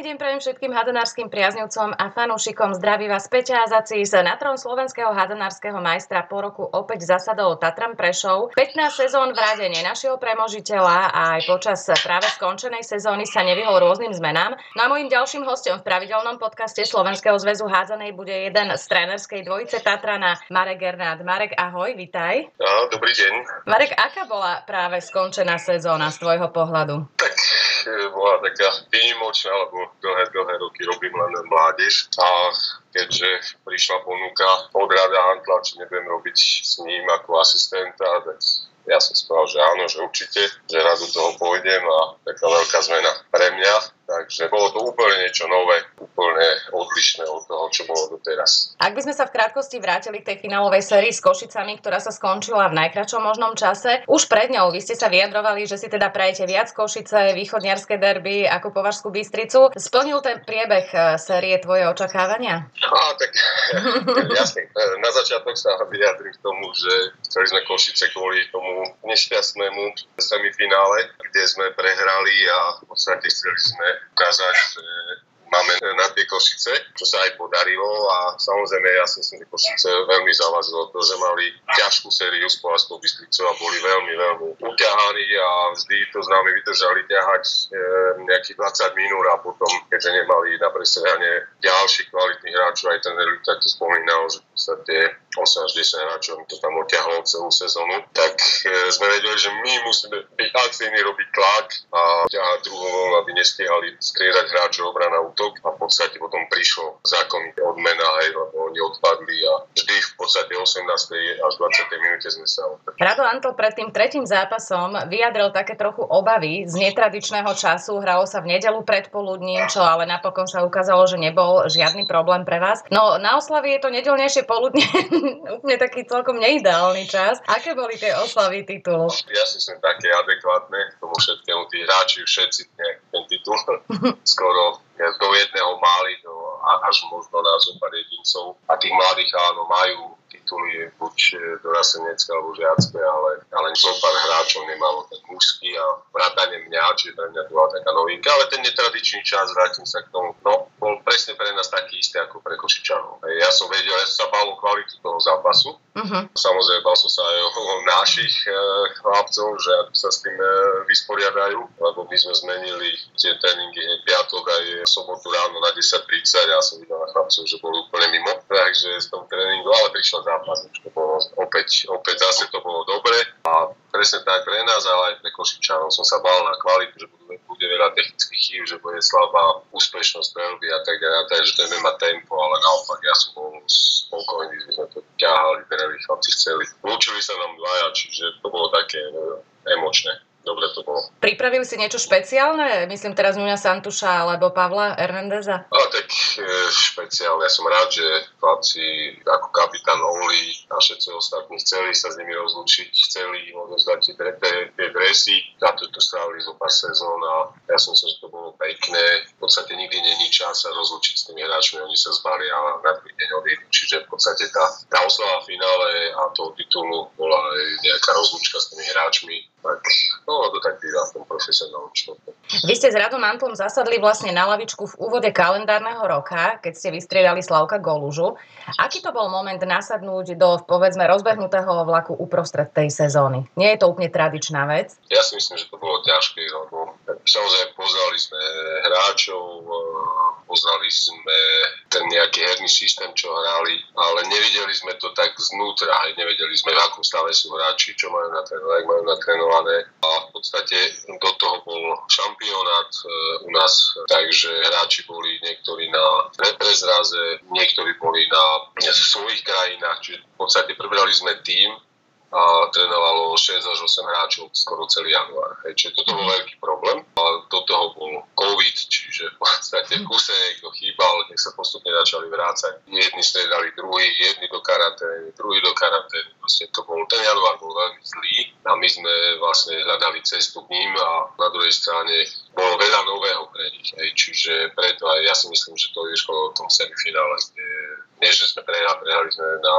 Krásny deň prajem všetkým hadanárskym priaznivcom a fanúšikom. Zdraví vás Peťa Azacis na trón slovenského hadanárskeho majstra po roku opäť zasadol Tatran Prešov. 15 sezón v rade nenašiel premožiteľa a aj počas práve skončenej sezóny sa nevyhol rôznym zmenám. No a môjim ďalším hostom v pravidelnom podcaste Slovenského zväzu hádzanej bude jeden z trénerskej dvojice Tatrana, Marek Gernát. Marek, ahoj, vitaj. No, dobrý deň. Marek, aká bola práve skončená sezóna z tvojho pohľadu? Tak e, bola taká výnimočná lebo dlhé, dlhé roky robím len mládež a keďže prišla ponuka od Rada Antla, či nebudem robiť s ním ako asistenta, tak ja som povedal, že áno, že určite, že rád do toho pôjdem a taká veľká zmena pre mňa. Takže bolo to úplne niečo nové, úplne odlišné od toho, čo bolo doteraz. Ak by sme sa v krátkosti vrátili k tej finálovej sérii s Košicami, ktorá sa skončila v najkračom možnom čase, už pred ňou vy ste sa vyjadrovali, že si teda prajete viac Košice, východniarské derby ako Považskú Bystricu. Splnil ten priebeh eh, série tvoje očakávania? Á, tak jasne. Na začiatok sa vyjadrím k tomu, že chceli sme Košice kvôli tomu nešťastnému semifinále, kde sme prehrali a v podstate chceli sme ukázať, že máme na tie Košice, čo sa aj podarilo a samozrejme ja si myslím, Košice veľmi závažilo to, že mali ťažkú sériu s Povazkou Bystricou a boli veľmi, veľmi uťahaní a vždy to s nami vydržali ťahať e, nejakých 20 minút a potom, keďže nemali na presehanie ďalších kvalitných hráčov, aj ten tak to spomínal, že v podstate 8 až 10 hráčov to tam oťahlo celú sezónu, tak e, sme vedeli, že my musíme byť aktívni, robiť tlak a ťahať druhou, aby nestihali striedať hráčov obrana útok a v podstate potom prišlo zákonite odmena, aj, lebo oni odpadli a vždy v podstate 18. až 20. minúte sme sa Rado Antol pred tým tretím zápasom vyjadril také trochu obavy z netradičného času. Hralo sa v nedelu predpoludním, čo ale napokon sa ukázalo, že nebol žiadny problém pre vás. No na oslavy je to nedelnejšie poludne úplne taký celkom neideálny čas. Aké boli tie oslavy titulu? Ja si som také adekvátne k tomu všetkému. Tí hráči všetci ten titul skoro do jedného máli do, až možno na zo pár jedincov. A tých mladých áno majú tituly buď dorastenecké alebo žiacké, ale, ale zo pár hráčov nemalo ten mužský a vrátane mňa, čiže pre mňa to bola taká novinka, ale ten netradičný čas, vrátim sa k tomu, no, bol presne pre nás taký istý ako pre Košičanov. Ja som vedel, ja som sa bál o kvalitu toho zápasu, uh-huh. samozrejme bál som sa aj o našich e, chlapcov, že ako sa s tým e, vysporiadajú, lebo my sme zmenili tie tréningy piatok aj sobotu ráno na 10.30 a ja som videl na chlapcov, že boli úplne mimo, takže z toho tréningu, ale prišiel zápas, to bolo opäť, opäť zase to bolo dobre. A presne tak pre nás, ale aj pre Košičanov som sa bál na kvalitu, že bude, bude veľa technických chýb, že bude slabá úspešnosť strelby a tak ďalej, takže že to mať tempo, ale naopak ja som bol spokojný, že sme to ťahali, ktoré chlapci chceli. Lúčili sa nám dvaja, čiže to bolo také emočné dobre to bolo. Pripravili si niečo špeciálne? Myslím teraz Nuňa Santuša alebo Pavla Hernandeza? A tak e, špeciálne. Ja som rád, že chlapci ako kapitán Oli a všetci ostatní chceli sa s nimi rozlučiť, chceli im odozdať tie, tie, tie dresy. Za to to strávili zo pár sezón a ja som sa, že to bolo pekné. V podstate nikdy není čas sa rozlučiť s tými hráčmi, oni sa zbali a na druhý deň odídu. Čiže v podstate tá, tá oslava finále a toho titulu bola aj nejaká rozlučka s tými hráčmi. Tak No, to tak býva v tom profesionálnom športe. Vy ste s Radom Antlom zasadli vlastne na lavičku v úvode kalendárneho roka, keď ste vystriedali Slavka Golužu. Aký to bol moment nasadnúť do, povedzme, rozbehnutého vlaku uprostred tej sezóny? Nie je to úplne tradičná vec? Ja si myslím, že to bolo ťažké, lebo samozrejme poznali sme hráčov, e, poznali sme ten nejaký herný systém, čo hrali, ale nevideli sme to tak znútra, aj nevedeli sme, v akom stave sú hráči, čo majú natrénované, ak majú natrénované. A v podstate do toho bol šampionát e, u nás, takže hráči boli niektorí na reprezraze, niektorí boli na svojich krajinách, čiže v podstate prebrali sme tým, a trénovalo 6 až 8 hráčov skoro celý január. Hej. Čiže toto bol veľký problém. A do toho bol COVID, čiže v podstate v kuse niekto chýbal, nech sa postupne začali vrácať. Jedni stredali druhý, jedni do karantény, druhý do karantény. Proste to bol, ten január bol veľmi zlý a my sme vlastne hľadali cestu k ním a na druhej strane bolo veľa nového pre nich. Hej. Čiže preto aj ja si myslím, že to vyšlo v tom semifinále, kde nie, že sme prehrali, prehrali sme na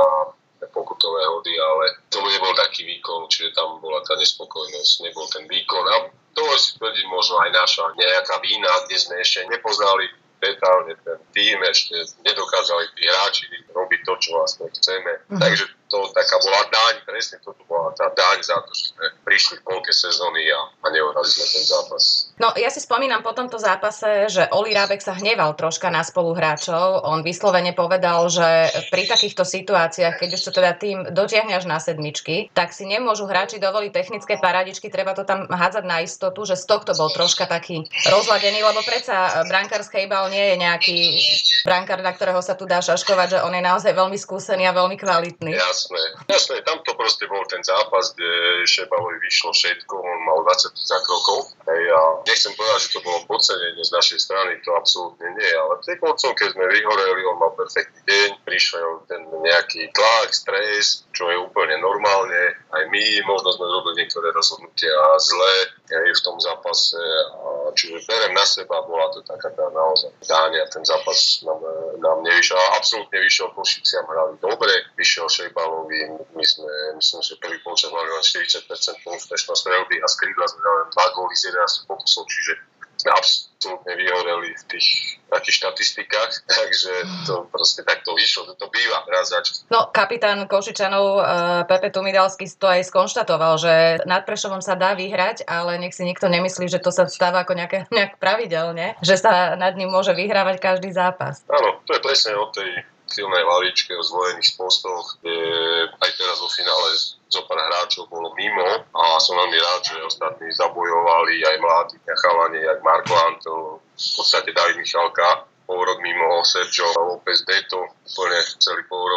pokutové hody, ale to nebol taký výkon, čiže tam bola tá nespokojnosť, nebol ten výkon a to si tvrdí možno aj naša nejaká vína, kde sme ešte nepoznali detálne ten tým, ešte nedokázali tí hráči robiť to, čo vlastne chceme. Mm-hmm. Takže to taká bola daň, presne toto bola tá daň za to, že sme prišli v polke sezóny a, a neohrali sme ten zápas. No ja si spomínam po tomto zápase, že Oli Rábek sa hneval troška na spoluhráčov. On vyslovene povedal, že pri takýchto situáciách, keď už to teda tým dotiahne až na sedmičky, tak si nemôžu hráči dovoliť technické paradičky, treba to tam hádzať na istotu, že z tohto bol troška taký rozladený, lebo predsa brankár Skejbal nie je nejaký brankár, na ktorého sa tu dá šaškovať, že on je naozaj veľmi skúsený a veľmi kvalitný. Ja jasné. Jasné, tam to proste bol ten zápas, kde Šebalovi vyšlo všetko, on mal 20 zakrokov. Hej, a nechcem povedať, že to bolo podcenenie z našej strany, to absolútne nie, ale tej koncov, keď sme vyhoreli, on mal perfektný deň, prišiel ten nejaký tlak, stres, čo je úplne normálne. Aj my možno sme robili niektoré rozhodnutia zle aj v tom zápase. A čiže berem na seba, bola to taká tá naozaj dáňa. Ten zápas nám, nám nevyšiel, absolútne vyšiel Košiciam, hrali dobre, vyšiel Šejbal Michalovi. My sme, myslím, že prvý polčas mali len 40% úspešnosť strelby a z krídla sme dali 2 góly z 11 pokusov, čiže sme absolútne vyhoreli v tých takých štatistikách, takže to proste takto vyšlo, to býva raz za čas. No, kapitán Košičanov uh, Pepe Tumidalský to aj skonštatoval, že nad Prešovom sa dá vyhrať, ale nech si nikto nemyslí, že to sa stáva ako nejaké, nejak pravidelne, že sa nad ním môže vyhrávať každý zápas. Áno, to je presne o tej silnej lavičke o zvojených postoch, kde aj teraz vo finále zo pár hráčov bolo mimo. A som veľmi rád, že ostatní zabojovali aj mladí chalani, aj Marko Antl, v podstate David Michalka, pol rok mimo Sergio López Deto, úplne celý pol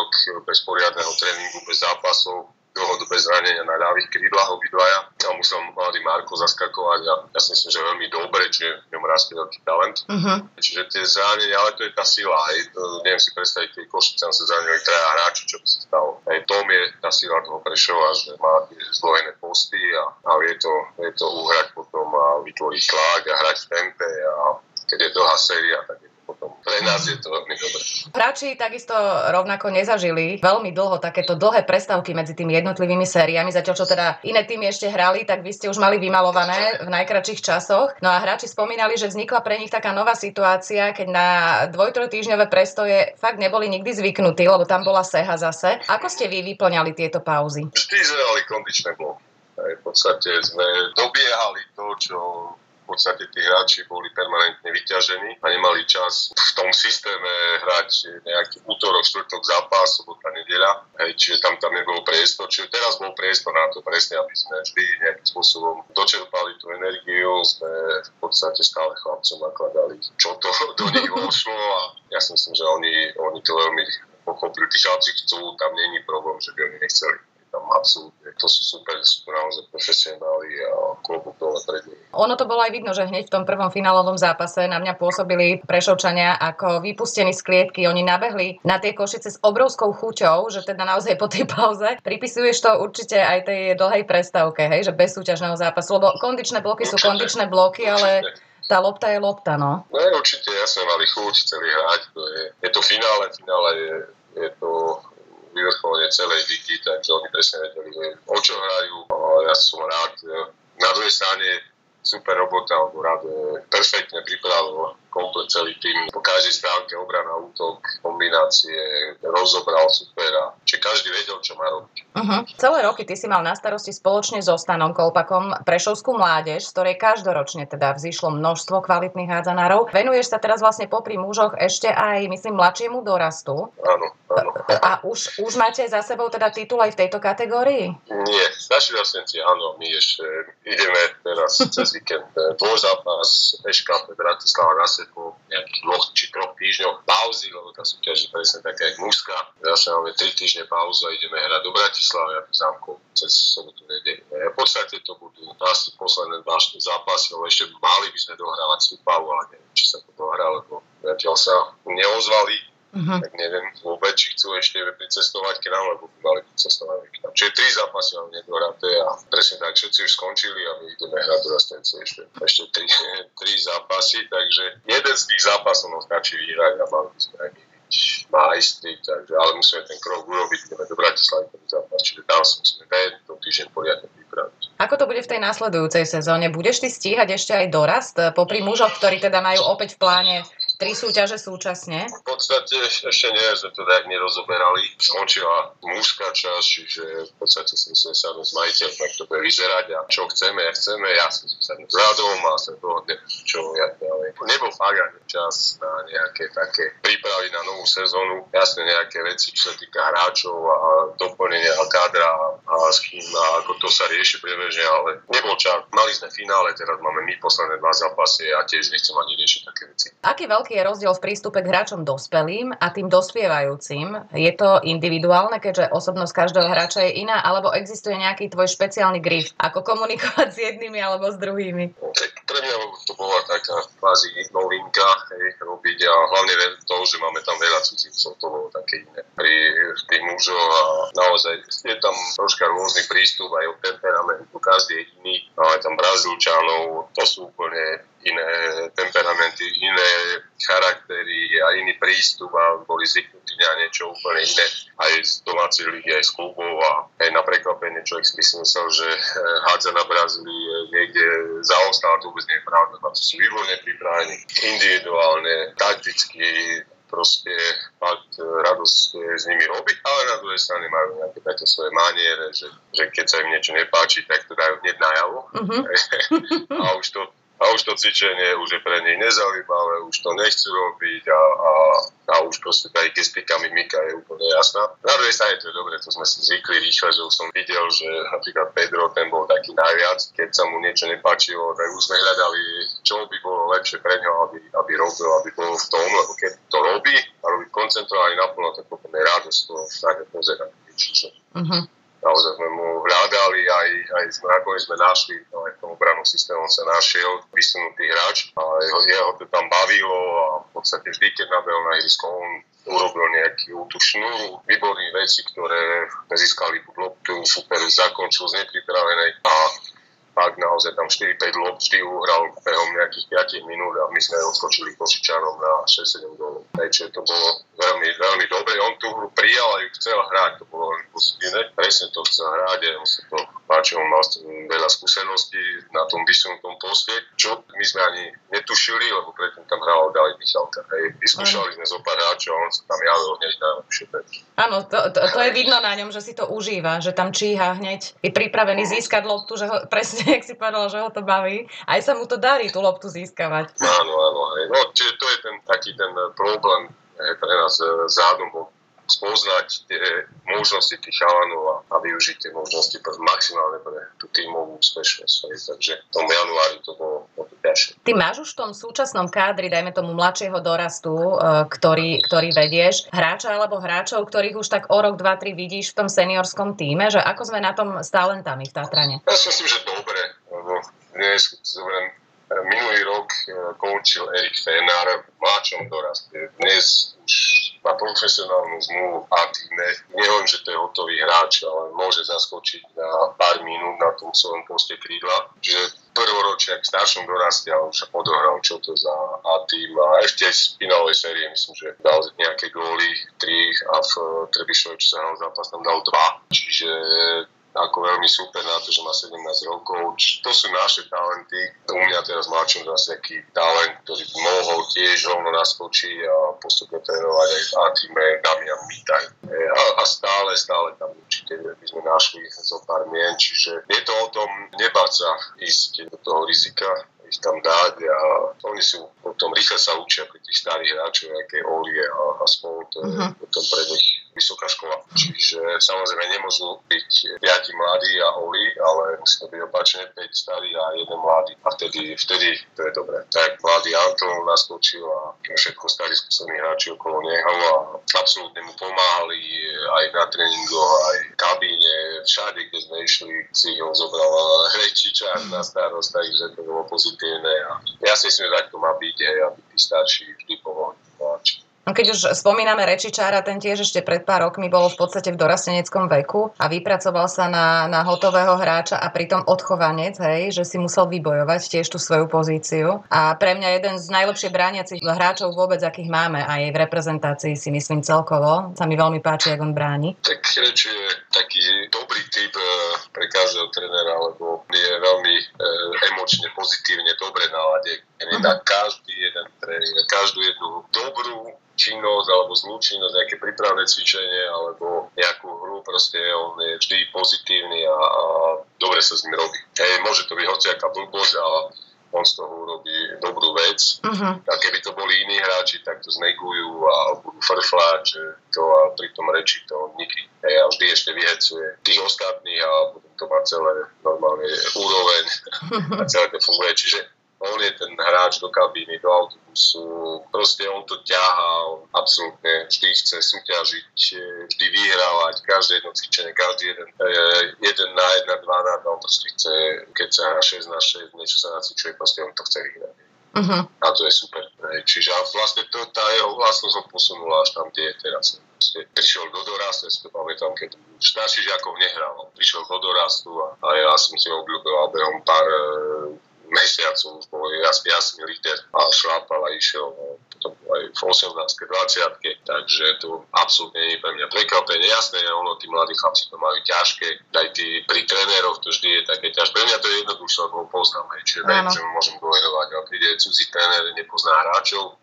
bez poriadneho tréningu, bez zápasov, dlhodobé zranenia na ľavých krídlach obidvaja a musel mladý Marko zaskakovať a ja si myslím, že veľmi dobre, čiže v ňom rastie veľký talent. Uh-huh. Čiže tie zranenia, ale to je tá sila, aj to, neviem si predstaviť, keď Košice sa zranili traja hráči, čo by sa stalo. Aj tom je tá sila toho Prešova, že má tie zdvojené posty a, a vie, to, vie to uhrať potom a vytvoriť tlak a hrať v tempe a keď je dlhá séria, tak je potom pre nás je to veľmi dobré. Hráči takisto rovnako nezažili veľmi dlho takéto dlhé prestávky medzi tými jednotlivými sériami, zatiaľ čo teda iné týmy ešte hrali, tak vy ste už mali vymalované v najkračších časoch. No a hráči spomínali, že vznikla pre nich taká nová situácia, keď na dvojtrojtýždňové prestoje fakt neboli nikdy zvyknutí, lebo tam bola seha zase. Ako ste vy vyplňali tieto pauzy? Vždy sme mali kondičné bloky. V podstate sme dobiehali to, čo v podstate tí hráči boli permanentne vyťažení a nemali čas v tom systéme hrať nejaký útorok, štvrtok zápas, sobota, nedeľa. Hej, čiže tam tam nebol priestor. Čiže teraz bol priestor na to presne, aby sme vždy nejakým spôsobom dočerpali tú energiu. Sme v podstate stále chlapcom nakladali, čo to do nich vošlo a ja si myslím, že oni, oni to veľmi pochopili. Tí chlapci chcú, tam není problém, že by oni nechceli tam absolútne, to sú super, sú naozaj profesionáli a klobúk dole pred nimi. Ono to bolo aj vidno, že hneď v tom prvom finálovom zápase na mňa pôsobili Prešovčania ako vypustení z klietky. Oni nabehli na tie košice s obrovskou chuťou, že teda naozaj po tej pauze pripisuješ to určite aj tej dlhej prestávke, hej, že bez súťažného zápasu, lebo kondičné bloky určite, sú kondičné bloky, určite. ale tá lopta je lopta, no. No určite, ja som mali chuť celý hrať, to je, je to finále, finále je, je to vyvrcholenie celej ligy, takže oni presne vedeli, o čo hrajú. Ja som rád. Na druhej strane super robota, lebo rád perfektne pripravil komplet celý tým. Po každej stránke obrana, útok, kombinácie, rozobral supera. Čiže každý vedel, čo má robiť. Uh-huh. Celé roky ty si mal na starosti spoločne so Stanom Kolpakom Prešovskú mládež, z ktorej každoročne teda vzýšlo množstvo kvalitných hádzanárov. Venuješ sa teraz vlastne popri mužoch ešte aj, myslím, mladšiemu dorastu. Áno, áno. A už, už máte za sebou teda titul aj v tejto kategórii? Nie, naši vlastníci áno, my ešte ideme teraz cez víkend dvoj zápas SKP Bratislava na po nejakých dvoch či troch týždňoch pauzy, lebo tá súťaž je presne taká jak mužská. Zase máme tri týždne pauzu a ideme hrať do Bratislavy a do zámkov cez sobotu nedeľu. V podstate to budú asi posledné dva zápasy, lebo ešte mali by sme dohrávať súpavu, ale neviem, či sa to dohrá, lebo zatiaľ sa neozvali Uh-huh. Tak neviem vôbec, či chcú ešte pricestovať k nám, lebo by mali pricestovať k nám. Čiže tri zápasy máme nedohraté a presne tak, všetci už skončili a my ideme hrať do rastenci ešte, ešte tri, tri zápasy, takže jeden z tých zápasov nám stačí vyhrať a mali by sme aj majstri, takže, ale musíme ten krok urobiť, ideme do Bratislavy zápas, čiže tam sa musíme tento týždeň poriadne pripraviť. Ako to bude v tej následujúcej sezóne? Budeš ty stíhať ešte aj dorast popri mužoch, ktorí teda majú opäť v pláne tri súťaže súčasne? V podstate ešte nie, sme to tak nerozoberali. Skončila mužská časť, čiže v podstate si musíme sa s majiteľom, ako to bude vyzerať a čo chceme, ja chceme, ja som sa s radom a sa dohodne, čo ja ďalej. Nebol fakt ani čas na nejaké také prípravy na novú sezónu. Jasne nejaké veci, čo sa týka hráčov a doplnenia kádra a s kým a ako to sa rieši priebežne, ale nebol čas. Mali sme finále, teraz máme my posledné dva zápasy a tiež nechcem ani riešiť také veci. Aký veľký je rozdiel v prístupe k hráčom dospelým a tým dospievajúcim? Je to individuálne, keďže osobnosť každého hráča je iná, alebo existuje nejaký tvoj špeciálny grif, ako komunikovať s jednými alebo s druhými? Pre mňa to bola taká kvázi novinka, hej, robiť a hlavne to, že máme tam veľa cudzincov, to bolo také iné. Pri tých mužov a naozaj je tam troška rôzny prístup aj o temperamentu, každý je iný. Máme tam Brazílčanov, to sú úplne iné temperamenty, iné charaktery a iný prístup a boli zvyknutí na niečo úplne iné aj z domácej ligy, aj z klubov a aj na prekvapenie človek si myslel, že eh, hádza na Brazílii niekde zaostal, to vôbec nie je pravda, tam sú výborne pripravení, individuálne, takticky, proste fakt eh, radosť s nimi robiť, ale na druhej strane majú nejaké také svoje maniere, že, že keď sa im niečo nepáči, tak to dajú hneď najavo. Uh-huh. a už to a už to cvičenie už je pre nich nezaujímavé, už to nechcú robiť a, a, a už proste tá gestika mimika je úplne jasná. Na druhej strane to je dobre, to sme si zvykli rýchle, že už som videl, že napríklad Pedro ten bol taký najviac, keď sa mu niečo nepáčilo, tak už sme hľadali, čo by bolo lepšie pre ňo, aby, aby robil, aby bol v tom, lebo keď to robí a robí koncentrovanie naplno, tak potom je radosť to na pozerať. Čiže uh-huh naozaj sme mu hľadali, aj, aj sme nakoniec sme našli, no aj v tom obranom systému sa našiel vysunutý hráč a jeho, jeho to tam bavilo a v podstate vždy, keď nabehol na ihrisko, on urobil nejakú tú šnúru veci, ktoré získali tú loptu, super zakončil z nepripravenej a ak naozaj tam 4-5 lob uhral behom nejakých 5 minút a my sme odskočili Košičanom na 6-7 gólov. Takže to bolo veľmi, veľmi dobre. On tú hru prijal a ju chcel hrať, to bolo veľmi pozitívne. Presne to chcel hrať a mu sa to páči, on mal veľa skúseností na tom vysunutom poste, čo my sme ani netušili, lebo predtým tam hral David Michalka. Hej. Vyskúšali sme zo pár hráčov on sa tam javil hneď najlepšie. Áno, to, to, to, je vidno na ňom, že si to užíva, že tam číha hneď, je pripravený získať loptu, že ho presne jak si povedala, že ho to baví. Aj sa mu to darí tú loptu získavať. Áno, áno. Hej. No, čiže to je ten taký ten problém hej, pre nás e, zádom spoznať tie možnosti tých chalanov a, a využiť tie možnosti maximálne pre tú tímovú úspešnosť. Takže v tom januári to bolo ťažšie. Ty máš už v tom súčasnom kádri, dajme tomu mladšieho dorastu, e, ktorý, ktorý vedieš, hráča alebo hráčov, ktorých už tak o rok, dva, tri vidíš v tom seniorskom týme, že ako sme na tom s talentami v Tatrane? Ja si myslím, že dobre, lebo dnes zoberiem minulý rok e, končil Erik Fenár v mladšom doraste. Dnes už má profesionálnu zmluvu a týme. Neviem, že to je hotový hráč, ale môže zaskočiť na pár minút na tom svojom poste krídla. Čiže prvoročne v staršom doraste a už odohral čo to za A tým a ešte z finálovej série myslím, že dal nejaké góly, tri a v Trebišove, čo sa hral zápas, tam dal dva. Čiže ako veľmi super na to, že má 17 rokov. To sú naše talenty. U mňa teraz mladšom zase nejaký talent, ktorý mohol tiež rovno naskočiť a postupne trénovať aj v A-týme Damian Mitaj. A, a stále, stále tam určite by sme našli zo pár mien, čiže je to o tom nebáť sa ísť do toho rizika, ich tam dať a oni sú potom rýchle sa učia pri tých starých hráčov, aké Olie a, a spolu, to je uh-huh. potom pre nich vysoká škola. Čiže samozrejme nemôžu byť piati mladí a Oli, ale musí to byť opačne 5 starí a jeden mladý. A vtedy, vtedy to je dobré. Tak mladý Anton naskočil a všetko starí skúsení hráči okolo neho a absolútne mu pomáhali aj na tréningu, aj v kabíne, všade, kde sme išli, si ho zobral Hrečiča na starost, takže to bolo pozitívne. A ja si myslím, že tak to má byť, aj, aby tí starší vždy pomohli. No keď už spomíname Rečičára, ten tiež ešte pred pár rokmi bol v podstate v dorasteneckom veku a vypracoval sa na, na hotového hráča a pritom odchovanec, hej, že si musel vybojovať tiež tú svoju pozíciu. A pre mňa jeden z najlepšie brániacich hráčov vôbec, akých máme aj v reprezentácii si myslím celkovo. Sa mi veľmi páči, ako on bráni. Tak Reč je taký dobrý typ eh, pre každého trénera, lebo je veľmi e, emočne, pozitívne, dobre nálade. Na každý jeden tréning, každú jednu dobrú činnosť alebo zlú činnosť, nejaké prípravné cvičenie alebo nejakú hru, proste on je vždy pozitívny a, a dobre sa s ním robí. Hej, môže to byť hociaká blbosť, ale on z toho urobí dobrú vec. Uh-huh. A keby to boli iní hráči, tak to znegujú a budú frflať, že to a pri tom reči to nikdy. Hej, a vždy ešte vyhecuje tých ostatných a potom to má celé normálne úroveň a celé to funguje. Čiže on je ten hráč do kabíny, do autobusu, proste on to ťahá, on absolútne vždy chce súťažiť, vždy vyhrávať, každé jedno cvičenie, každý jeden, e, jeden na jedna, dva na dva, on proste chce, keď sa hrá 6 na 6, niečo sa nacvičuje, proste on to chce vyhrať. Uh-huh. A to je super. Čiže vlastne to, tá jeho vlastnosť ho posunula až tam, kde je teraz. Prišiel do dorastu, si to pamätám, keď starší žiakov nehral. Prišiel do dorastu a, a ja som si obľúbil behom pár e, mesiacov už bol jasný, jasný líder a šlápal a išiel no, potom aj v 18. 20. Takže to absolútne nie je pre mňa prekvapenie. Jasné, ono, tí mladí chlapci to majú ťažké, aj tí pri tréneroch to vždy je také ťažké. Pre mňa to je jednoduchšie, lebo ho poznám, hej, čiže viem, že môžem dôverovať, ale príde cudzí tréner, nepozná hráčov,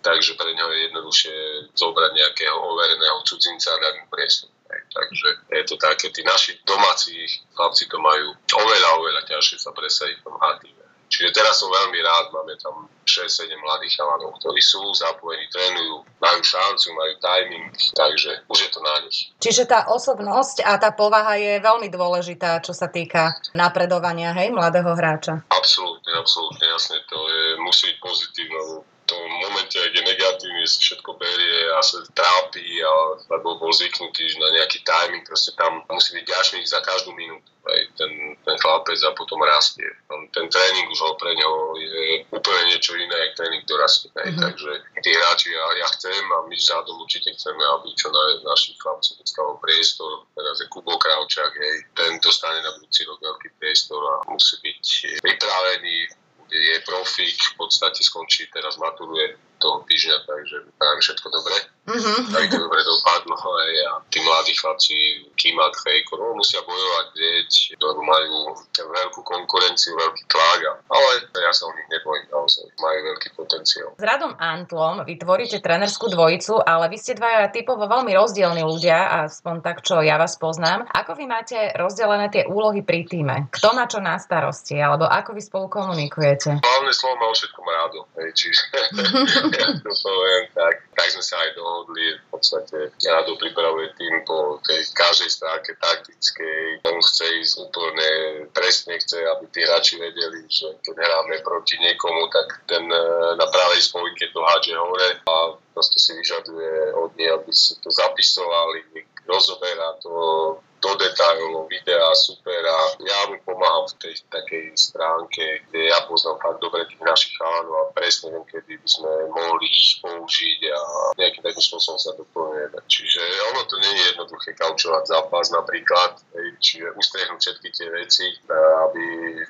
takže pre neho je jednoduchšie zobrať nejakého overeného cudzinca a dať mu priestor. Takže je to také, tí naši domáci chlapci to majú oveľa, oveľa ťažšie sa presadiť v tom aktíve. Čiže teraz som veľmi rád, máme tam 6-7 mladých chalanov, ktorí sú zapojení, trénujú, majú šancu, majú timing, takže už je to na nich. Čiže tá osobnosť a tá povaha je veľmi dôležitá, čo sa týka napredovania, hej, mladého hráča. Absolútne, absolútne, jasne, to je, musí byť pozitívne, tom momente, ak je negatívny, si všetko berie a sa trápi, a, lebo bol zvyknutý na nejaký timing, proste tam musí byť ďačný za každú minútu. Aj ten, ten chlapec a potom rastie. Ten tréning už ho pre neho je úplne niečo iné, ako tréning dorastie. Mm-hmm. Takže tí hráči, ja, ja chcem a my zádom určite chceme, aby čo na našich chlapcov dostalo priestor. Teraz je Kubo Kravčák, hej, ten dostane na budúci rok veľký priestor a musí byť pripravený je profík, v podstate skončí, teraz maturuje toho týždňa, takže prajem všetko dobre. Mm-hmm. Tak to dobre dopadlo aj a tí mladí chlapci Kimak, Fejko, no musia bojovať, vieť, lebo majú veľkú konkurenciu, veľký tlak, ale ja sa o nich nebojím, naozaj majú veľký potenciál. S Radom Antlom vytvoríte trenerskú dvojicu, ale vy ste dvaja typovo veľmi rozdielni ľudia, aspoň tak, čo ja vás poznám. Ako vy máte rozdelené tie úlohy pri týme? Kto má čo na starosti, alebo ako vy spolu komunikujete? Hlavné slovo má o všetkom rádo, čiže ja to poviem, tak, tak sme sa aj dohodli. V podstate Rado pripravuje tým po tej každej stránke taktickej. On chce ísť úplne presne, chce, aby tí hráči vedeli, že keď hráme proti niekomu, tak ten e, na pravej spojke to hádže hore a proste si vyžaduje od nej, aby si to zapisovali, rozoberá to do detailov, videa super a ja mu pomáham v tej takej stránke, kde ja poznám fakt dobre tých našich chalanov a presne viem, kedy by sme mohli ich použiť a nejakým takým spôsobom sa doplňujeme. Čiže to nie je jednoduché kaučovať zápas napríklad, čiže ustriehnúť všetky tie veci, aby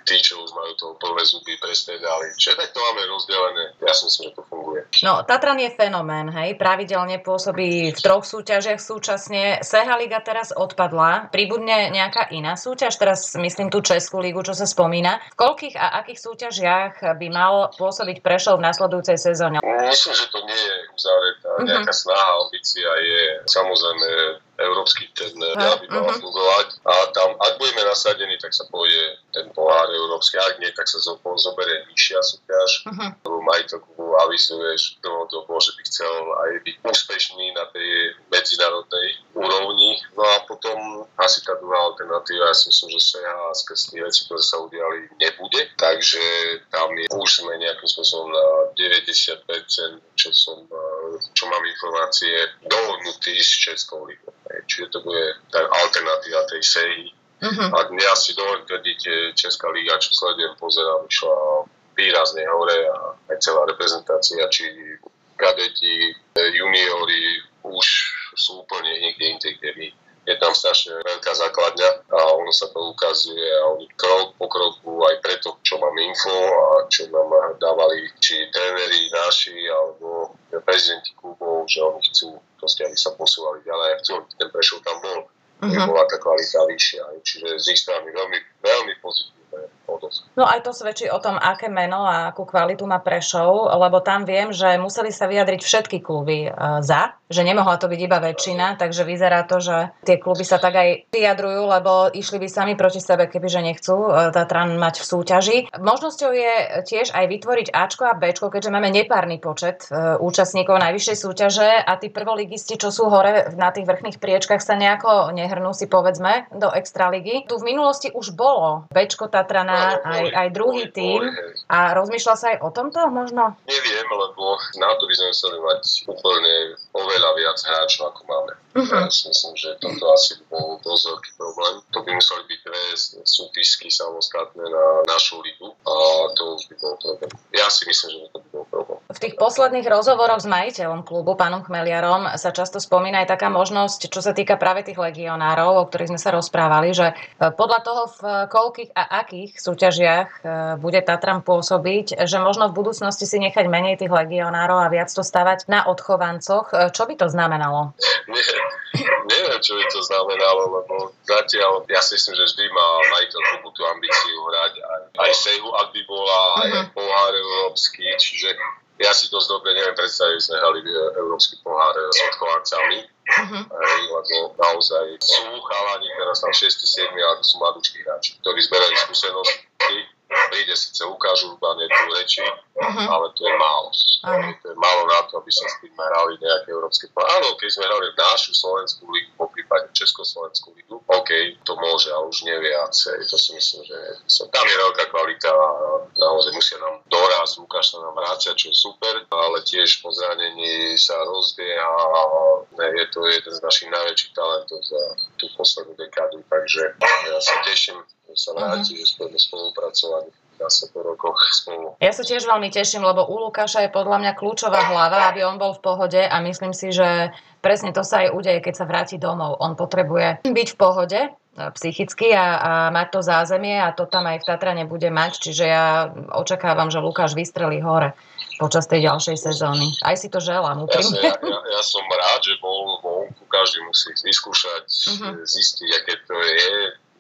tí, čo už majú to plné zuby, dali. Čiže tak to máme rozdelené. Ja si myslím, že to funguje. No, Tatran je fenomén, hej, pravidelne pôsobí v troch súťažiach súčasne. Seha Liga teraz odpadla, pribudne nejaká iná súťaž? Teraz myslím tú Českú lígu, čo sa spomína. V koľkých a akých súťažiach by mal pôsobiť Prešov v nasledujúcej sezóne? Myslím, že to nie je uzavretá. Mhm. Nejaká snaha, ambícia je samozrejme uh, európsky ten aby mal uh-huh. fungovať. A tam, ak budeme nasadení, tak sa pôjde ten pohár európsky, ak nie, tak sa zoberie nižšia súťaž. Uh-huh. Majiteľ klubu avizuje dlhodobo, že by chcel aj byť úspešný na tej medzinárodnej úrovni. No a potom asi tá druhá alternatíva, ja si myslím, že SEHA skrz tie veci, ktoré sa udiali, nebude. Takže tam je, už sme nejakým spôsobom na 90%, čo, som, čo mám informácie, dohodnutý s Českou ligou. Čiže to bude tá alternatíva tej SEI. Uh-huh. A ja si dovolím tvrdiť, Česká liga, čo sledujem, pozerám, išla výrazne hore a aj celá reprezentácia, či kadeti, juniori už sú úplne niekde inde, kedy je tam strašne veľká základňa a ono sa to ukazuje a oni krok po kroku aj preto, čo máme info a čo nám dávali či tréneri naši alebo prezidenti klubov, že oni chcú proste, aby sa posúvali ďalej chcú, aby ten Prešov tam bol. Uh-huh. bola tá kvalita vyššia. Čiže z ich strany veľmi, veľmi pozitívne No aj to svedčí o tom, aké meno a akú kvalitu má Prešov, lebo tam viem, že museli sa vyjadriť všetky kluby e, za, že nemohla to byť iba väčšina, takže vyzerá to, že tie kluby sa tak aj vyjadrujú, lebo išli by sami proti sebe, kebyže nechcú e, Tatran mať v súťaži. Možnosťou je tiež aj vytvoriť Ačko a Bčko, keďže máme nepárny počet e, účastníkov najvyššej súťaže a tí prvoligisti, čo sú hore na tých vrchných priečkach, sa nejako nehrnú si povedzme do extraligy. Tu v minulosti už bolo Bčko Tatrana aj, aj druhý tým. A rozmýšľa sa aj o tomto možno? Neviem, lebo na to by sme museli mať úplne oveľa viac hráčov, ako máme. Uh-huh. Ja si myslím, že toto asi bol dosť veľký problém. To by museli byť dve súpisky samostatné na našu ligu a to už by bol problém. Ja si myslím, že to by bol problém. V tých posledných rozhovoroch s majiteľom klubu, pánom Chmeliarom, sa často spomína aj taká možnosť, čo sa týka práve tých legionárov, o ktorých sme sa rozprávali, že e, podľa toho, v koľkých a akých súťažiach e, bude Tatran pôsobiť, že možno v budúcnosti si nechať menej tých legionárov a viac to stavať na odchovancoch. E, čo by to znamenalo? Nie, neviem, čo by to znamenalo, lebo zatiaľ ja si myslím, že vždy má majiteľ tú ambíciu hrať aj, aj Sehu, ak by bola, aj uh-huh. pohár európsky, čiže ja si dosť dobre neviem predstaviť, že sme hrali európsky pohár s odchovancami, uh-huh. lebo naozaj sú chalani, teraz tam 6-7, ale to sú mladúčkí hráči, ktorí zberajú skúsenosti, príde síce ukážu iba tú reči, uh-huh. ale to je málo. Uh-huh. To je málo na to, aby sa s tým hrali nejaké európske Áno, keď sme hrali našu Slovenskú ligu, po prípade Československú ligu, OK, to môže, ale už nie viacej. To si myslím, že tam je veľká kvalita a naozaj musia nám doraz, Lukáš sa nám vrácia, čo je super, ale tiež po zranení sa rozbieha a je to jeden z našich najväčších talentov za tú poslednú dekádu, takže ja sa teším, sa vráti, uh-huh. že budeme spolupracovať zase po rokoch spolu. Ja sa tiež veľmi teším, lebo u Lukáša je podľa mňa kľúčová hlava, aby on bol v pohode a myslím si, že presne to sa aj udeje, keď sa vráti domov. On potrebuje byť v pohode, e, psychicky a, a mať to zázemie a to tam aj v Tatrane bude mať, čiže ja očakávam, že Lukáš vystrelí hore počas tej ďalšej sezóny. Aj si to želám úprimne. Ja, ja, ja som rád, že bol vonku, každý musí vyskúšať, uh-huh. zistiť, aké to je,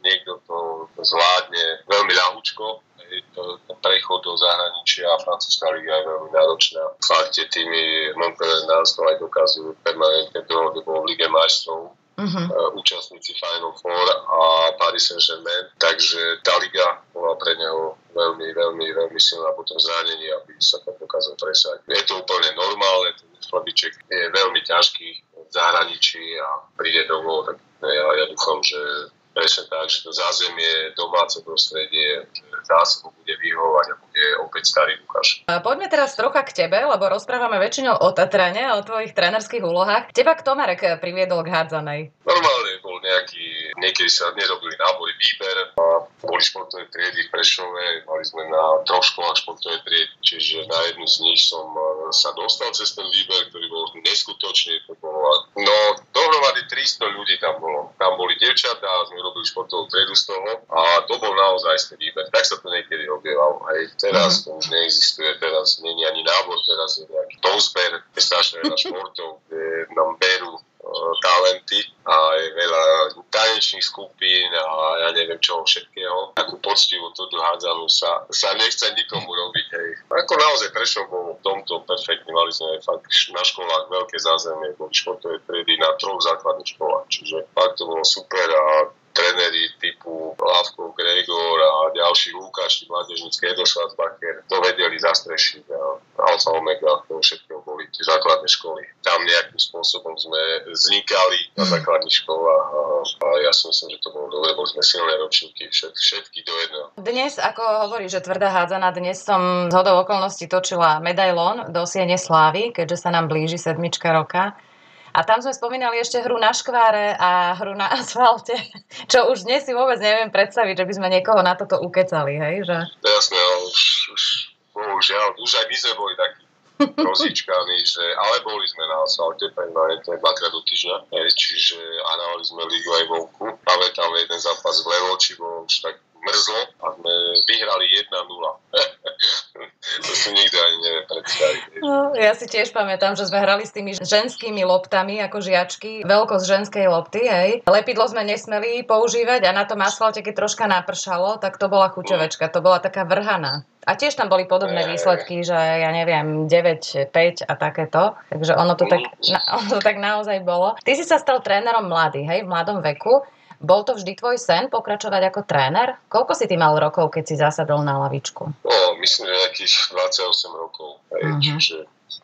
niekto to zvládne veľmi ľahúčko. To, to prechod do zahraničia a francúzska liga je veľmi náročná. Fakt tie týmy Montpellier nás to aj dokazujú permanentne dlhodobo v Lige majstrov. Uh-huh. účastníci Final Four a Paris Saint-Germain, takže tá liga bola pre neho veľmi, veľmi, veľmi silná potom zranení, aby sa tam dokázal presať. Je to úplne normálne, ten chlabiček je veľmi ťažký v zahraničí a príde domov, tak ja, ja dúfam, že presne tak, že to zázemie, domáce prostredie, zase mu bude vyhovovať a bude opäť starý Lukáš. Poďme teraz trocha k tebe, lebo rozprávame väčšinou o Tatrane, o tvojich trénerských úlohách. Teba kto Marek priviedol k hádzanej? Normálne bol nejaký, niekedy sa nerobili nábory výber a boli športové triedy v Prešove, mali sme na troch školách športové triedy, čiže na jednu z nich som e, sa dostal cez ten výber, ktorý bol neskutočný. To no dohromady 300 ľudí tam bolo. Tam boli devčatá, sme robili športovú triedu z toho a to bol naozaj výber. Tak sa to niekedy robievalo. Aj teraz mm-hmm. to už neexistuje, teraz nie je ani nábor, teraz je nejaký dozber, je strašne veľa športov, kde nám berú talenty a je veľa tanečných skupín a ja neviem čo všetkého. Takú poctivú tú hádzanú sa, sa nechce nikomu robiť. Hej. Ako naozaj Prešov bol tomto perfektne. Mali sme fakt na školách veľké zázemie, boli športové triedy na troch základných školách. Čiže fakt to bolo super a tréneri typu Lavko, Gregor a ďalší Lukáš, mládežnícky Edo Schwarzbacher, to vedeli zastrešiť a Alfa Omega, to všetko boli tie základné školy. Tam nejakým spôsobom sme vznikali na mhm. základných školách a, a ja si myslím, že to bolo dobre, boli sme silné ročníky, všet, všetky do jedného. Dnes, ako hovorí, že tvrdá hádzana, dnes som z hodou okolností točila medailón do Siene Slávy, keďže sa nám blíži sedmička roka. A tam sme spomínali ešte hru na škváre a hru na asfalte, čo už dnes si vôbec neviem predstaviť, že by sme niekoho na toto ukecali, hej? Že... Jasné, ale už, už bohužiaľ, už aj my sme boli takí rozíčkaní, že, ale boli sme na asalte permanentne dvakrát do týždňa, čiže a sme ligu aj vonku. Pamätám jeden zápas v Levoči, bol už tak mrzlo a sme vyhrali 1-0. to si nikdy ani neviem predstaviť. No, ja si tiež pamätám, že sme hrali s tými ženskými loptami ako žiačky, veľkosť ženskej lopty, hej. Lepidlo sme nesmeli používať a na tom asfalte, keď troška napršalo, tak to bola chuťovečka, to bola taká vrhana. A tiež tam boli podobné výsledky, že ja neviem, 9, 5 a takéto. Takže ono to, tak, ono to tak naozaj bolo. Ty si sa stal trénerom mladý, hej, v mladom veku. Bol to vždy tvoj sen pokračovať ako tréner? Koľko si ty mal rokov, keď si zasadol na lavičku? No, myslím, že nejakých 28 rokov. Hej, uh-huh. Čiže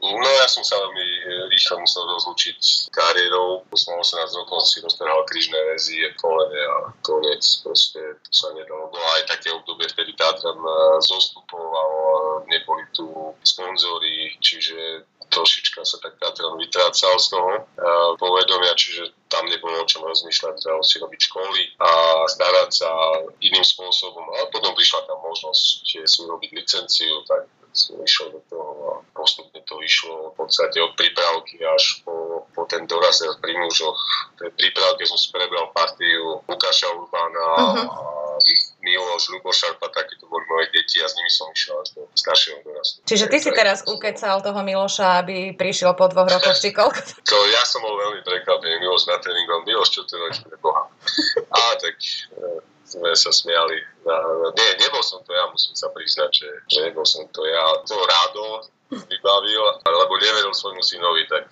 No ja som sa veľmi rýchlo musel rozlučiť s kariérou. Som 18 rokov si roztrhal krížne väzy, kolene a koniec. Proste to sa nedalo. Bolo aj také obdobie, vtedy Tatran zostupoval, neboli tu sponzory, čiže trošička sa tak Tatran vytrácal z toho povedomia, čiže tam nebolo o čom rozmýšľať, treba si robiť školy a starať sa iným spôsobom. A potom prišla tam možnosť si urobiť licenciu, tak som išiel do toho a postupne to išlo v podstate od prípravky až po, po ten doraz pri mužoch. V tej prípravke som si prebral partiu Lukáša Urbána uh-huh. a Miloš, Lubo Šarpa, také to boli moje deti a s nimi som išiel až do staršieho dorastu. Čiže ty si teraz ukecal toho Miloša, aby prišiel po dvoch rokoch, či koľko? To ja som bol veľmi prekvapený, Miloš na tréningom, Miloš, čo to robíš pre Boha? A tak e, sme sa smiali. Nie, nebol som to ja, musím sa priznať, že, že nebol som to ja. To rádo vybavil, lebo neveril svojmu synovi, tak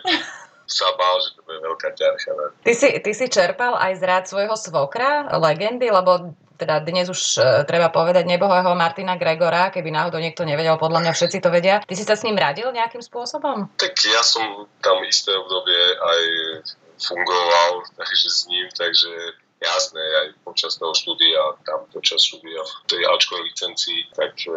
sa bál, že to bude veľká ťarcha. Ty si, ty si čerpal aj z rád svojho svokra, legendy, lebo teda dnes už uh, treba povedať nebohého Martina Gregora, keby náhodou niekto nevedel, podľa mňa všetci to vedia. Ty si sa s ním radil nejakým spôsobom? Tak ja som tam isté obdobie aj fungoval takže s ním, takže jasné, aj počas toho štúdia, tam počas štúdia v tej Ačkovej licencii, tak e,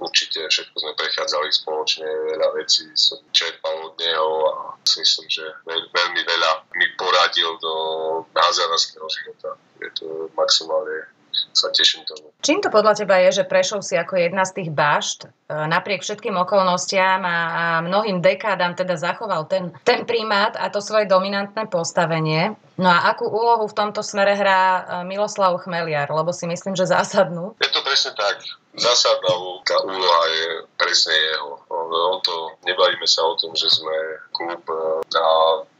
určite všetko sme prechádzali spoločne, veľa vecí som čerpal od neho a si myslím, že veľmi veľa mi poradil do názarovského života. Je to maximálne sa teším tomu. Čím to podľa teba je, že Prešov si ako jedna z tých bašt e, napriek všetkým okolnostiam a mnohým dekádám teda zachoval ten, ten primát a to svoje dominantné postavenie? No a akú úlohu v tomto smere hrá e, Miloslav Chmeliar? Lebo si myslím, že zásadnú. Je to presne tak zásadná úloha je presne jeho. On, to, nebavíme sa o tom, že sme klub e, na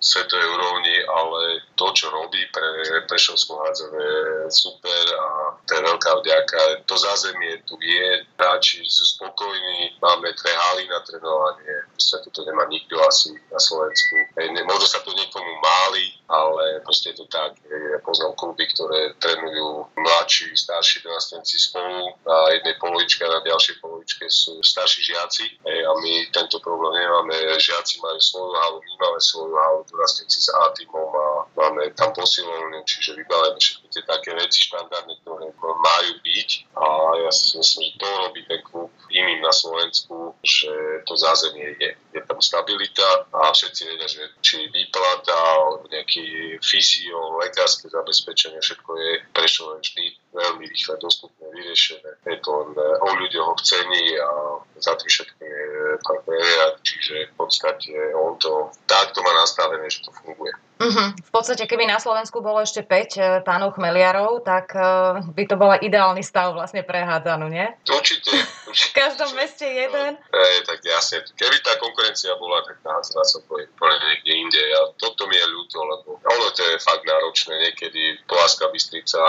svetovej úrovni, ale to, čo robí pre Prešovskú je super a to je veľká vďaka. To zázemie tu je, hráči sú spokojní, máme dve haly na trénovanie, proste to nemá nikto asi na Slovensku. Možno sa to niekomu máli, ale proste je to tak. Ja poznám kluby, ktoré trénujú mladší, starší dorastenci spolu na jednej polovičke a na ďalšej polovičke sú starší žiaci a my tento problém nemáme. Žiaci majú svoju halu, my máme svoju halu, dorastenci s A týmom a máme tam posilovňu, čiže vybavené všetky tie také veci štandardné, ktoré majú byť a ja si myslím, že to robí ten klub iným na Slovensku, že to zázemie je. Je tam stabilita a všetci vedia, že či výplata nejaký fyzio, lekárske zabezpečenie, všetko je prešlo vždy veľmi rýchle dostupné, vyriešené. Je to len o ľuďoch chcení a za tým všetkým je pán podstate on to takto má nastavené, že to funguje. Uh-huh. V podstate, keby na Slovensku bolo ešte 5 e, pánov chmeliarov, tak uh, by to bol ideálny stav vlastne prehádzanú, nie? Určite. určite v každom meste jeden? No, je, tak jasne. Keby tá konkurencia bola, tak sa to úplne niekde inde. A toto mi je ľúto, lebo ono to je fakt náročné. Niekedy Poláska Bystrica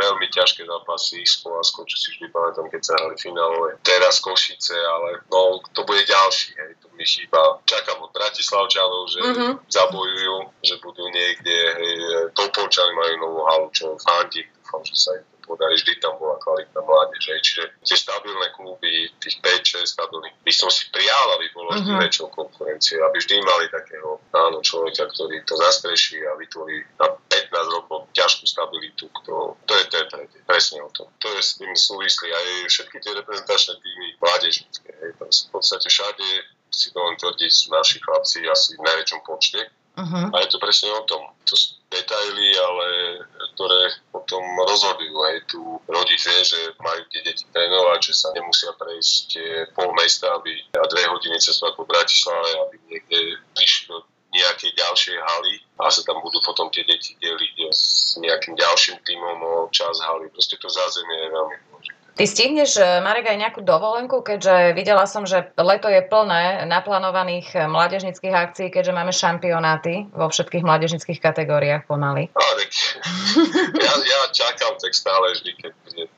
veľmi ťažké zápasy s Poláskou, čo si vždy pamätám, keď sa hrali finálové. Teraz Košice, ale no, to bude ďalší, hej, to mi chýba. Čakám od Bratislavčanov, že mm-hmm. zabojujú, že budú niekde, hej, Topolčany majú novú halu, čo fandím, dúfam, že sa im podarí, vždy tam bola kvalitná mládež. Hej. Čiže tie stabilné kluby, tých 5-6 stabilných, by som si prijal, aby bolo vždy uh-huh. väčšou konkurenciou, aby vždy mali takého áno, človeka, ktorý to zastreší a vytvorí na 15 rokov ťažkú stabilitu. To, to, je, to je pre, presne o tom. To je s tým súvislí aj všetky tie reprezentačné týmy mládežnícke. V podstate všade si to len tvrdiť, sú naši chlapci asi v najväčšom počte. Uh-huh. A je to presne o tom. To sú detaily, ale ktoré potom rozhodujú. Aj tu rodič vie, že majú tie deti trénovať, že sa nemusia prejsť pol mesta aby, a dve hodiny cestovať po Bratislave, aby niekde prišli do nejakej ďalšej haly a sa tam budú potom tie deti deliť s nejakým ďalším týmom o čas haly. Proste to zázemie je veľmi dôležité. Ty stihneš, eh, Marek, aj nejakú dovolenku, keďže videla som, že leto je plné naplánovaných eh, mládežnických akcií, keďže máme šampionáty vo všetkých mládežnických kategóriách pomaly. Ja, ja čakám tak stále vždy, keď je E,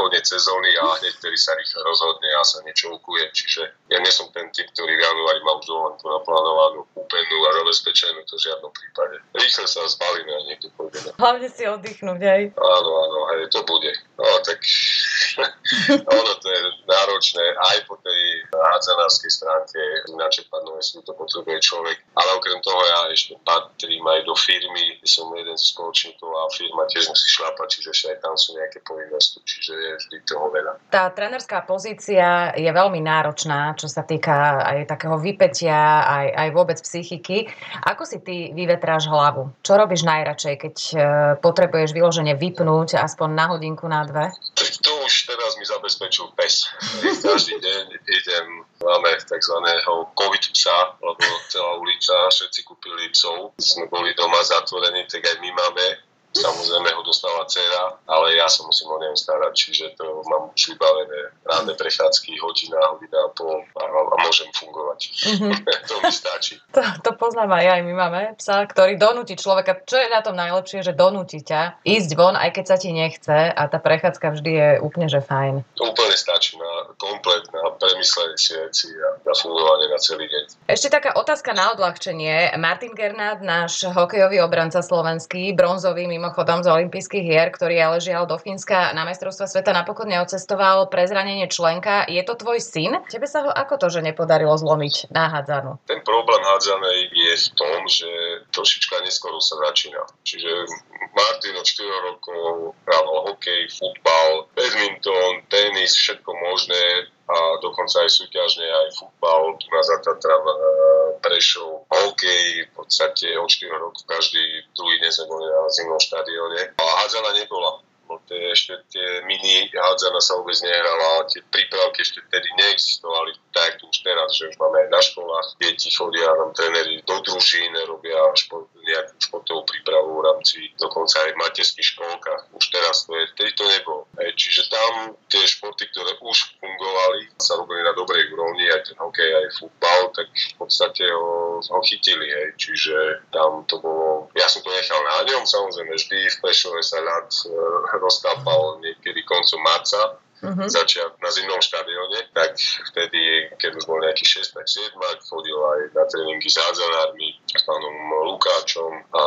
koniec sezóny a hneď vtedy sa rýchlo rozhodne a sa niečo ukuje. Čiže ja nie som ten typ, ktorý v januári má už dovolenku naplánovanú, úplnú a zabezpečenú, to v žiadnom prípade. Rýchlo sa zbalíme a niekde pôjdeme. Hlavne si oddychnúť aj. Áno, áno, aj to bude. No tak ono to je náročné aj po tej hádzanárskej stránke, načerpať nové sú, to potrebuje človek. Ale okrem toho ja ešte patrím aj do firmy, som jeden z spoločníkov a firma tiež musí šlapať, čiže ešte aj tam sú nejaké povinnosti čiže je vždy toho veľa. Tá trenerská pozícia je veľmi náročná, čo sa týka aj takého vypetia, aj, aj vôbec psychiky. Ako si ty vyvetráš hlavu? Čo robíš najradšej, keď e, potrebuješ vyložene vypnúť aspoň na hodinku, na dve? To už teraz mi zabezpečil pes. Každý deň idem Máme tzv. covid psa, lebo celá ulica, všetci kúpili psov. Sme boli doma zatvorení, tak aj my máme Samozrejme ho dostala dcera, ale ja sa musím o neho starať, čiže to mám už vybavené ranné prechádzky, hodina, hodina a pol a, a môžem fungovať. Mm-hmm. to mi stačí. To, to poznám aj aj. My máme psa, ktorý donúti človeka. Čo je na tom najlepšie, že donúti ťa ísť von, aj keď sa ti nechce a tá prechádzka vždy je úplne, že fajn. To úplne stačí na komplet, na premyslenie si veci a na fungovanie na celý deň. Ešte taká otázka na odľahčenie. Martin Gernát, náš hokejový obranca slovenský, bronzový mimochodom z olympijských hier, ktorý ale žiaľ do Fínska na majstrovstva sveta napokon neocestoval pre zranenie členka. Je to tvoj syn? Tebe sa ho ako to, že nepodarilo zlomiť na hádzanu? Ten problém hádzanej je v tom, že trošička neskoro sa začína. Čiže Martin od 4 rokov hrával hokej, futbal, badminton, tenis, všetko možné a dokonca aj súťažne, aj futbal, tu na Zatatra e, Prešov, hokej, v podstate od 4 rokov každý druhý deň sme boli na zimnom štadióne. A hádzana nebola to je ešte tie mini hádzana sa vôbec nehrala, tie prípravky ešte vtedy neexistovali, tak už teraz, že už máme aj na školách, deti chodia nám tréneri do družín, robia šport, nejakú športovú prípravu v rámci dokonca aj v materských školkách. Už teraz to je, vtedy to nebolo. Hej, čiže tam tie športy, ktoré už fungovali, sa robili na dobrej úrovni, aj ten hokej, aj futbal, tak v podstate ho, ho chytili. Hej. Čiže tam to bolo, ja som to nechal na ňom, samozrejme vždy v Prešove sa ľad e, roztápal niekedy koncom marca, uh-huh. začiat na zimnom štadióne, tak vtedy, keď už bol nejaký 6 7 chodil aj na tréningy s hádzanármi, s pánom Lukáčom a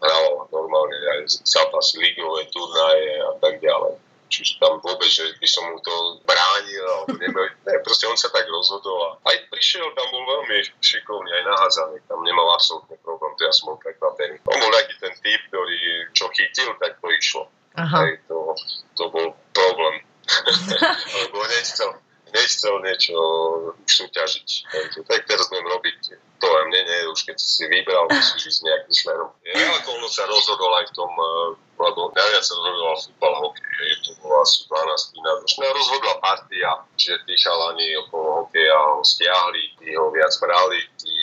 hral normálne aj zápasy ligové, turnaje a tak ďalej. Čiže tam vôbec, že by som mu to bránil, alebo nebol, ne, proste on sa tak rozhodol a aj prišiel, tam bol veľmi šikovný, aj nahádzaný, tam nemal absolútne problém, to ja som bol prekvapený. On bol taký ten typ, ktorý čo chytil, tak to išlo. Aha. Hej, to, to bol problém. Lebo nechcel, nechcel niečo už súťažiť. Tak teraz budem robiť to a mne nie, už keď si vybral, musíš ísť nejakým smerom. Ja ako sa rozhodol aj v tom, eh, lebo najviac sa rozhodoval futbal, hokej, to bolo asi 12 na No rozhodla partia, že tí chalani okolo hokeja ho stiahli, tí ho viac brali, tí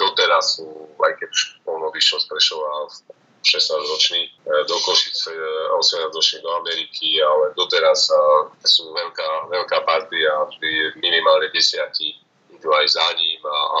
doteraz sú, aj keď on odišiel z Prešova 16-ročný e, do Košic, 18-ročný e, do Ameriky, ale doteraz e, sú veľká, veľká partia, minimálne desiatí idú aj za ním. A, a,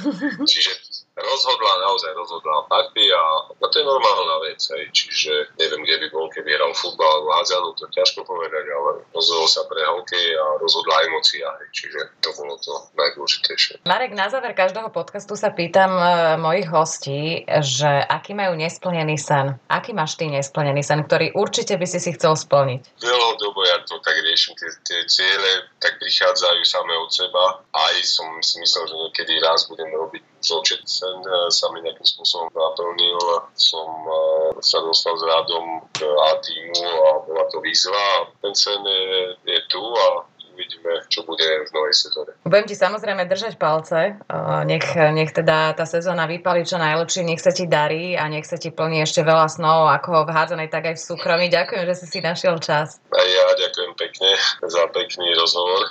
čiže rozhodla, naozaj rozhodla partia a to je normálna vec. Hej. Čiže neviem, kde by bol, keby hral futbal alebo hádzanú, to ťažko povedať, ale rozhodol sa pre hokej a rozhodla emócia. Hej. Čiže to bolo to najdôležitejšie. Marek, na záver každého podcastu sa pýtam e, mojich hostí, že aký majú nesplnený sen. Aký máš ty nesplnený sen, ktorý určite by si si chcel splniť? Dlhodobo ja to tak riešim, tie, tie ciele tak prichádzajú samé od seba. Aj som si myslel, že niekedy raz budem robiť zočet sen e, sa mi nejakým spôsobom naplnil. Som e, sa dostal s rádom k A týmu a bola to výzva. Ten sen je, je tu a uvidíme, čo bude v novej sezóne. Budem ti samozrejme držať palce, nech, nech teda tá sezóna vypali čo najlepšie, nech sa ti darí a nech sa ti plní ešte veľa snov, ako v hádzanej, tak aj v súkromí. Ďakujem, že si si našiel čas. A ja ďakujem pekne za pekný rozhovor